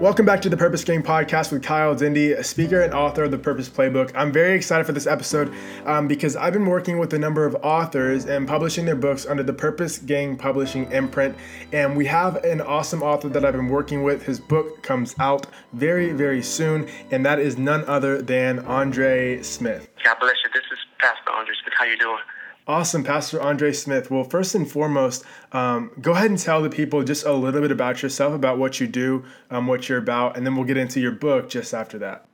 Welcome back to the Purpose Gang podcast with Kyle Dindy, a speaker and author of the Purpose Playbook. I'm very excited for this episode um, because I've been working with a number of authors and publishing their books under the Purpose Gang Publishing imprint. And we have an awesome author that I've been working with. His book comes out very, very soon, and that is none other than Andre Smith. God bless you. This is Pastor Andre Smith. How you doing? Awesome, Pastor Andre Smith. Well, first and foremost, um, go ahead and tell the people just a little bit about yourself, about what you do, um, what you're about, and then we'll get into your book just after that.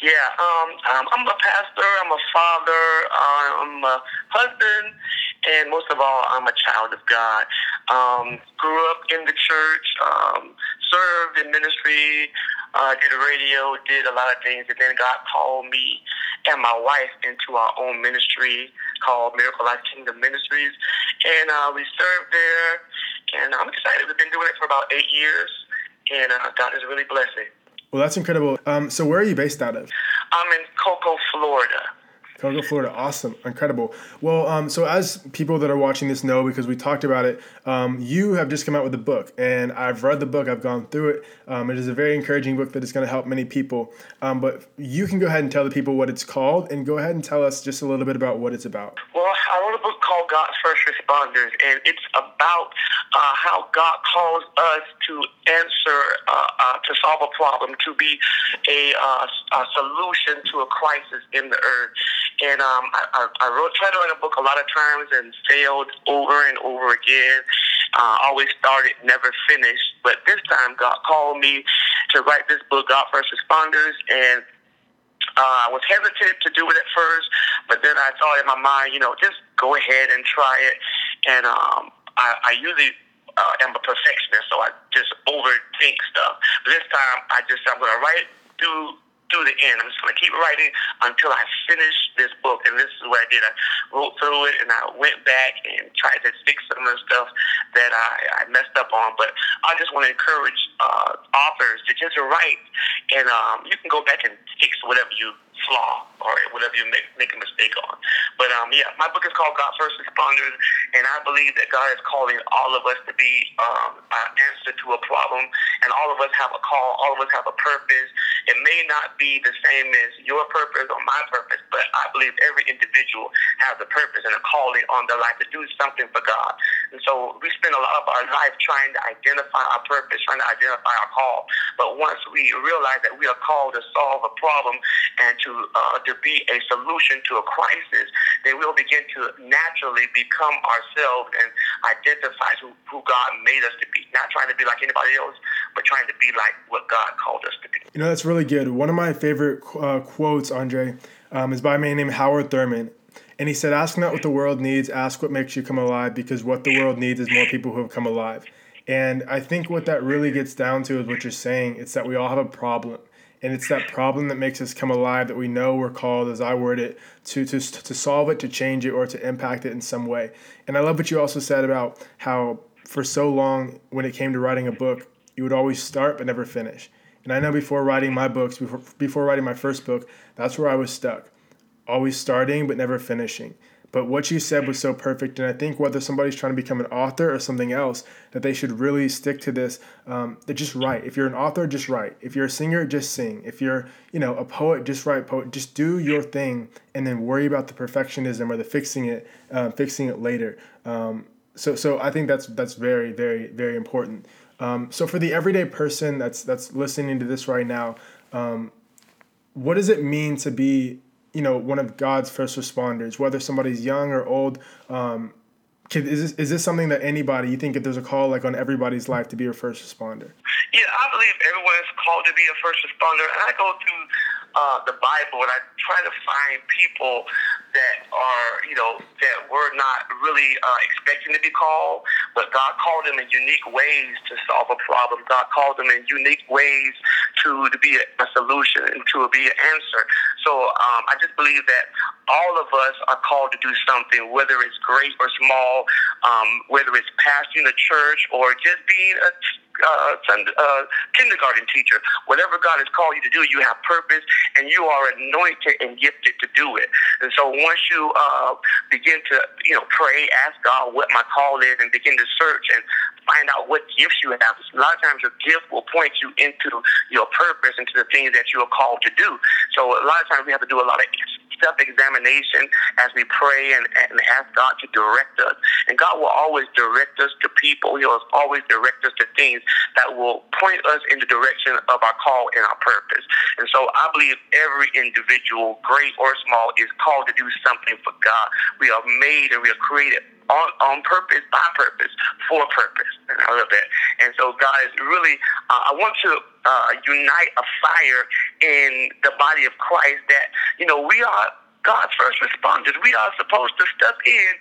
Yeah, um, um I'm a pastor, I'm a father, uh, I'm a husband, and most of all, I'm a child of God. Um, grew up in the church, um, served in ministry, uh, did a radio, did a lot of things, and then God called me and my wife into our own ministry called Miracle Life Kingdom Ministries, and uh, we served there. And I'm excited. We've been doing it for about eight years, and uh, God is really blessing. Well, that's incredible. Um, so, where are you based out of? I'm in Cocoa, Florida. Cocoa, Florida. Awesome. Incredible. Well, um, so as people that are watching this know, because we talked about it, um, you have just come out with a book, and I've read the book, I've gone through it. Um, it is a very encouraging book that is going to help many people. Um, but you can go ahead and tell the people what it's called, and go ahead and tell us just a little bit about what it's about. Well, I wrote a book called God's First Responders, and it's about uh, how God calls us to answer, uh, uh, to solve a problem, to be a, uh, a solution to a crisis in the earth. And um, I, I wrote, tried to write a book a lot of times and failed over and over again. Uh, always started, never finished. But this time, God called me to write this book, God First Responders, and uh, I was hesitant to do it at first, but then I thought in my mind, you know, just go ahead and try it. And um, I, I usually uh, am a perfectionist, so I just overthink stuff. But this time, I just I'm going to write through through the end. I'm just going to keep writing until I finish this book. And this is what I did. I wrote through it and I went back and tried to fix some of the stuff that I, I messed up on. But I just want to encourage uh, authors to just write, and um, you can go back and fix whatever you flaw or whatever you make, make a mistake on. But um, yeah, my book is called God First Responders, and I believe that God is calling all of us to be um, an answer to a problem, and all of us have a call, all of us have a purpose. It may not be the same as your purpose or my purpose, but I believe every individual has a purpose and a calling on their life to do something for God. And so we spend a lot of our life trying to identify our purpose, trying to identify our call. But once we realize that we are called to solve a problem and to uh, to be a solution to a crisis, then we'll begin to naturally become ourselves and identify who, who God made us to be. Not trying to be like anybody else, but trying to be like what God called us to be. You know, that's really good. One of my favorite uh, quotes, Andre, um, is by a man named Howard Thurman. And he said, Ask not what the world needs, ask what makes you come alive, because what the world needs is more people who have come alive. And I think what that really gets down to is what you're saying. It's that we all have a problem and it's that problem that makes us come alive that we know we're called as i word it to, to, to solve it to change it or to impact it in some way and i love what you also said about how for so long when it came to writing a book you would always start but never finish and i know before writing my books before, before writing my first book that's where i was stuck always starting but never finishing but what you said was so perfect, and I think whether somebody's trying to become an author or something else, that they should really stick to this. Um, just write. If you're an author, just write. If you're a singer, just sing. If you're, you know, a poet, just write poet. Just do your thing, and then worry about the perfectionism or the fixing it, uh, fixing it later. Um, so, so I think that's that's very, very, very important. Um, so for the everyday person that's that's listening to this right now, um, what does it mean to be you know one of God's first responders, whether somebody's young or old. Um, is this, is this something that anybody you think if there's a call like on everybody's life to be a first responder? Yeah, I believe everyone is called to be a first responder, and I go through uh, the Bible and I try to find people that are, you know, that were not really uh, expecting to be called, but God called them in unique ways to solve a problem. God called them in unique ways to, to be a, a solution and to be an answer. So um, I just believe that all of us are called to do something, whether it's great or small, um, whether it's pastoring a church or just being a uh, uh, kindergarten teacher. Whatever God has called you to do, you have purpose and you are anointed and gifted to do it. And so once you uh, begin to, you know, pray, ask God what my call is, and begin to search and find out what gifts you have. A lot of times your gift will point you into your purpose, into the things that you are called to do. So a lot of times we have to do a lot of self-examination as we pray and, and ask God to direct us. And God will always direct us to people. He will always direct us to things that will point us in the direction of our call and our purpose. And so I believe every individual, great or small, is called to do something for God. We are made and we are created on, on purpose, by purpose, for purpose. And I love that. And so, guys, really, uh, I want to uh, unite a fire in the body of Christ that, you know, we are God's first responders. We are supposed to step in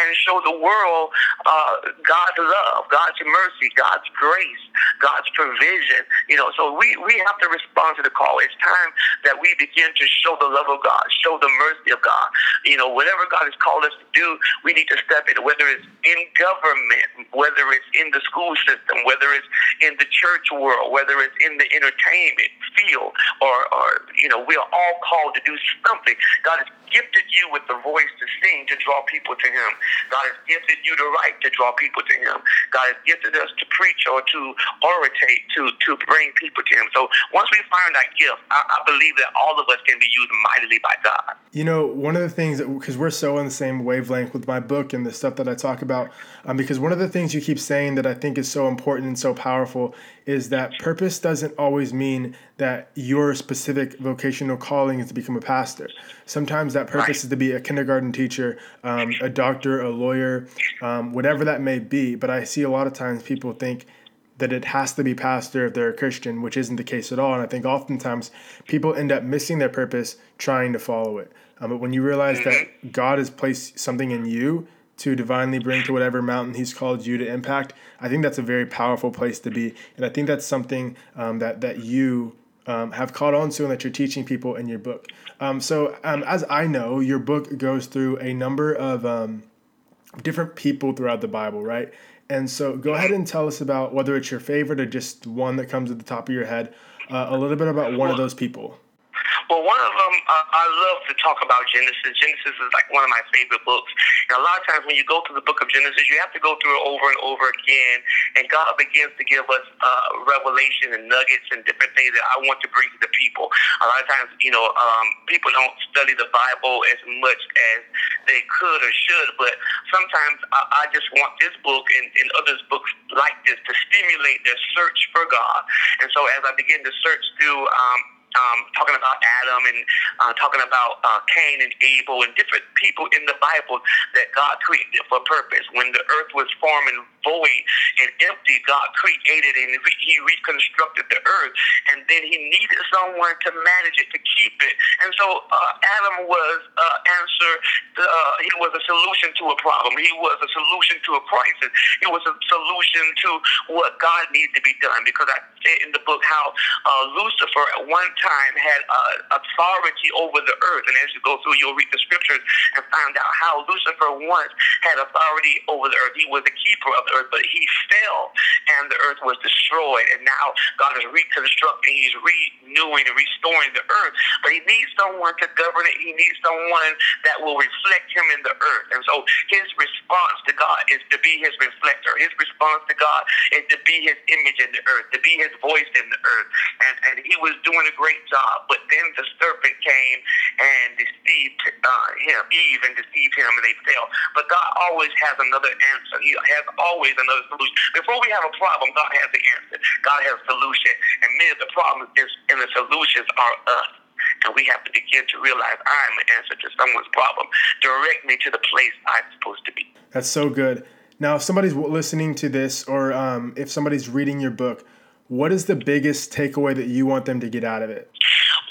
and show the world uh, God's love, God's mercy, God's grace, God's provision. You know, so we, we have to respond to the call. It's time that we begin to show the love of God, show the mercy of God. You know, whatever God has called us to do, we need to step in, whether it's in government, whether it's in the school system, whether it's in the church world, whether it's in the entertainment field, or, or you know, we are all called to do something. God has gifted you with the voice to sing to draw people to Him. God has gifted you to write to draw people to Him. God has gifted us to preach or to orate to to bring people to Him. So once we find that gift, I, I believe that all of us can be used mightily by God. You know, one of the things because we're so on the same wavelength with my book and the stuff that I talk about, um, because one of the things you keep saying that I think is so important and so powerful is that purpose doesn't always mean that your specific vocational calling is to become a pastor. Sometimes that purpose right. is to be a kindergarten teacher, um, a doctor, a lawyer, um, whatever that may be. But I see a lot of times people think that it has to be pastor if they're a Christian, which isn't the case at all. And I think oftentimes people end up missing their purpose trying to follow it. Um, but when you realize that mm-hmm. God has placed something in you to divinely bring to whatever mountain He's called you to impact, I think that's a very powerful place to be. And I think that's something um, that that you um, have caught on to and that you're teaching people in your book. Um, so, um, as I know, your book goes through a number of um, different people throughout the Bible, right? And so, go ahead and tell us about whether it's your favorite or just one that comes at the top of your head, uh, a little bit about one of those people. Well, one of them, uh, I love to talk about Genesis. Genesis is like one of my favorite books. And a lot of times when you go through the book of Genesis, you have to go through it over and over again. And God begins to give us uh, revelation and nuggets and different things that I want to bring to the people. A lot of times, you know, um, people don't study the Bible as much as they could or should. But sometimes I, I just want this book and, and others books like this to stimulate their search for God. And so as I begin to search through, um, um, talking about Adam and uh, talking about uh, Cain and Abel and different people in the Bible that God created for purpose. When the earth was formed and void and empty, God created and He reconstructed the earth, and then He needed someone to manage it, to keep it. And so uh, Adam was uh, answer. Uh, he was a solution to a problem. He was a solution to a crisis. He was a solution to what God needed to be done. Because I said in the book how uh, Lucifer at one time had uh, authority over the earth. And as you go through, you'll read the scriptures and find out how Lucifer once had authority over the earth. He was the keeper of the earth, but he fell and the earth was destroyed. And now God is reconstructing, He's renewing and restoring the earth. But He needs someone to govern it. He needs someone that will reflect Him in the earth. And so His response to God is to be His reflector. His response to God is to be His image in the earth, to be His voice in the earth. And, and He was doing a great great job. But then the serpent came and deceived uh, him, Eve, and deceived him, and they fell. But God always has another answer. He has always another solution. Before we have a problem, God has the answer. God has a solution. And many of the problems is, and the solutions are us. And we have to begin to realize I'm the answer to someone's problem. Direct me to the place I'm supposed to be. That's so good. Now, if somebody's listening to this, or um, if somebody's reading your book, what is the biggest takeaway that you want them to get out of it?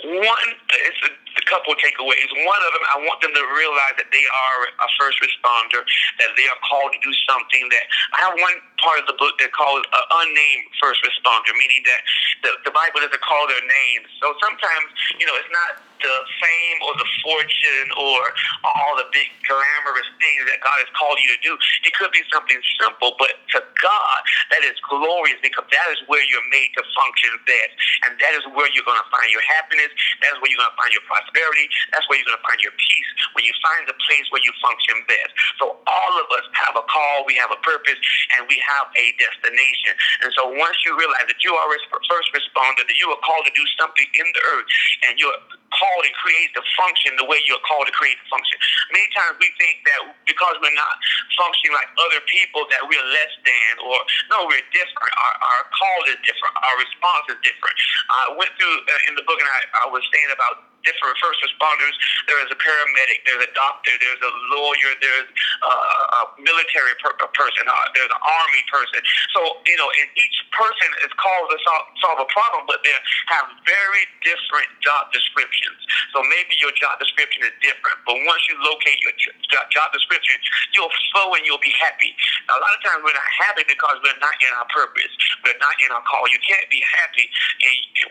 One, it's a, a couple of takeaways. One of them, I want them to realize that they are a first responder, that they are called to do something. That I have one part of the book that calls an unnamed first responder, meaning that the, the Bible doesn't call their names. So sometimes, you know, it's not the fame or the fortune or all the big glamorous things that God has called you to do. It could be something simple, but to God, that is glorious because that is where you're made to function best. And that is where you're going to find your happiness. That's where you're going to find your prosperity. That's where you're going to find your peace when you find the place where you function best. So all of us have a call, we have a purpose, and we have a destination. And so once you realize that you are a first responder, that you are called to do something in the earth, and you're called and create to function the way you're called to create to function. Many times we think that because we're not functioning like other people that we're less than or no, we're different. Our, our call is different. Our response is different. I went through uh, in the book and I, I was saying about different first responders. There is a paramedic, there's a doctor, there's a lawyer, there's a, military per- person, uh, there's an army person. So, you know, and each person is called to solve, solve a problem, but they have very different job descriptions. So maybe your job description is different, but once you locate your job description, you'll flow and you'll be happy. Now, a lot of times we're not happy because we're not in our purpose. We're not in our call. You can't be happy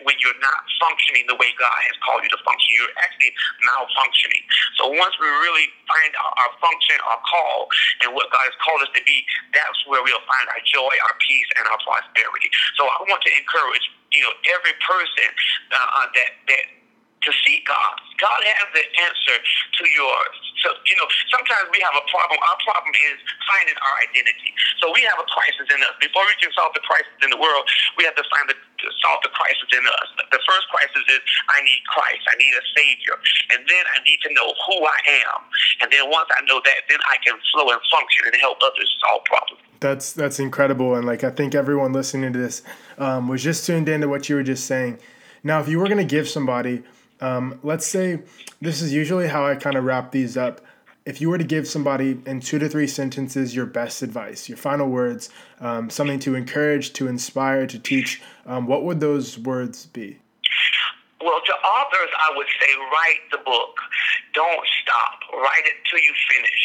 when you're not functioning the way God has called you to function function. You're actually malfunctioning. So once we really find our, our function, our call, and what God has called us to be, that's where we'll find our joy, our peace, and our prosperity. So I want to encourage you know every person uh, that that to seek God. God has the answer to your. So you know, sometimes we have a problem. Our problem is finding our identity. So we have a crisis in us. Before we can solve the crisis in the world, we have to find the to solve the crisis in us. The first crisis is I need Christ. I need a Savior, and then I need to know who I am. And then once I know that, then I can flow and function and help others solve problems. That's that's incredible, and like I think everyone listening to this um, was just tuned into what you were just saying. Now, if you were going to give somebody um, let's say this is usually how I kind of wrap these up. If you were to give somebody in two to three sentences your best advice, your final words, um, something to encourage, to inspire, to teach, um, what would those words be? Well, to authors, I would say write the book. Don't stop. Write it till you finish.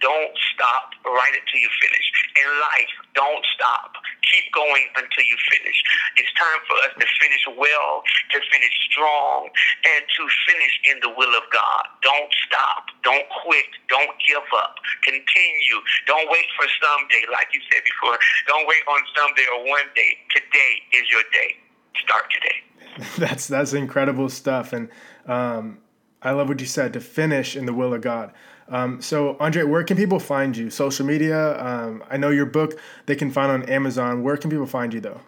Don't stop. Write it till you finish. In life, don't stop. Keep going until you finish. It's time for us to finish well, to finish strong, and to finish in the will of God. Don't stop. Don't quit. Don't give up. Continue. Don't wait for someday, like you said before. Don't wait on someday or one day. Today is your day. Start today. that's that's incredible stuff, and um, I love what you said. To finish in the will of God. Um, so, Andre, where can people find you? Social media. Um, I know your book they can find on Amazon. Where can people find you though?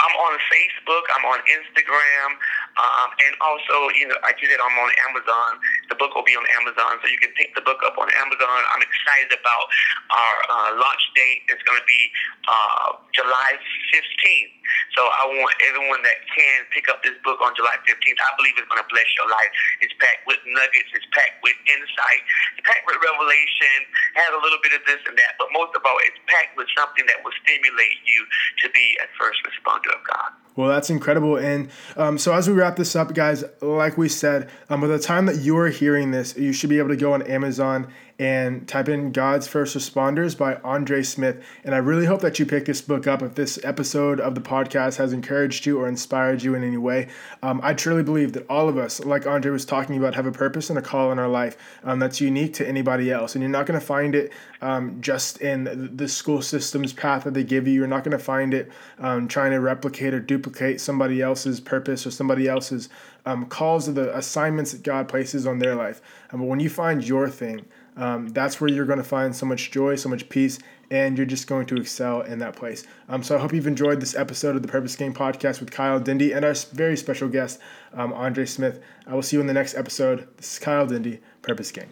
I'm on Facebook. I'm on Instagram, um, and also, you know, I did it. I'm on Amazon. The book will be on Amazon, so you can pick the book up on Amazon. I'm excited about our uh, launch date. It's going to be uh, July 15th. So I want everyone that can pick up this book on July 15th. I believe it's going to bless your life. It's packed with nuggets. It's packed with insight. It's packed with revelation. Has a little bit of this and that, but most of all, it's packed with something that will stimulate you to be a first responder of God. Well, that's incredible. And um, so, as we wrap this up, guys, like we said, um, by the time that you are hearing this, you should be able to go on Amazon and type in God's First Responders by Andre Smith. And I really hope that you pick this book up if this episode of the podcast has encouraged you or inspired you in any way. Um, I truly believe that all of us, like Andre was talking about, have a purpose and a call in our life um, that's unique to anybody else. And you're not going to find it um, just in the school system's path that they give you. You're not going to find it um, trying to replicate or duplicate somebody else's purpose or somebody else's um, calls or the assignments that God places on their life. Um, but when you find your thing, um, that's where you're going to find so much joy, so much peace, and you're just going to excel in that place. Um, so I hope you've enjoyed this episode of the Purpose Gang podcast with Kyle Dindy and our very special guest, um, Andre Smith. I will see you in the next episode. This is Kyle Dindy, Purpose Gang.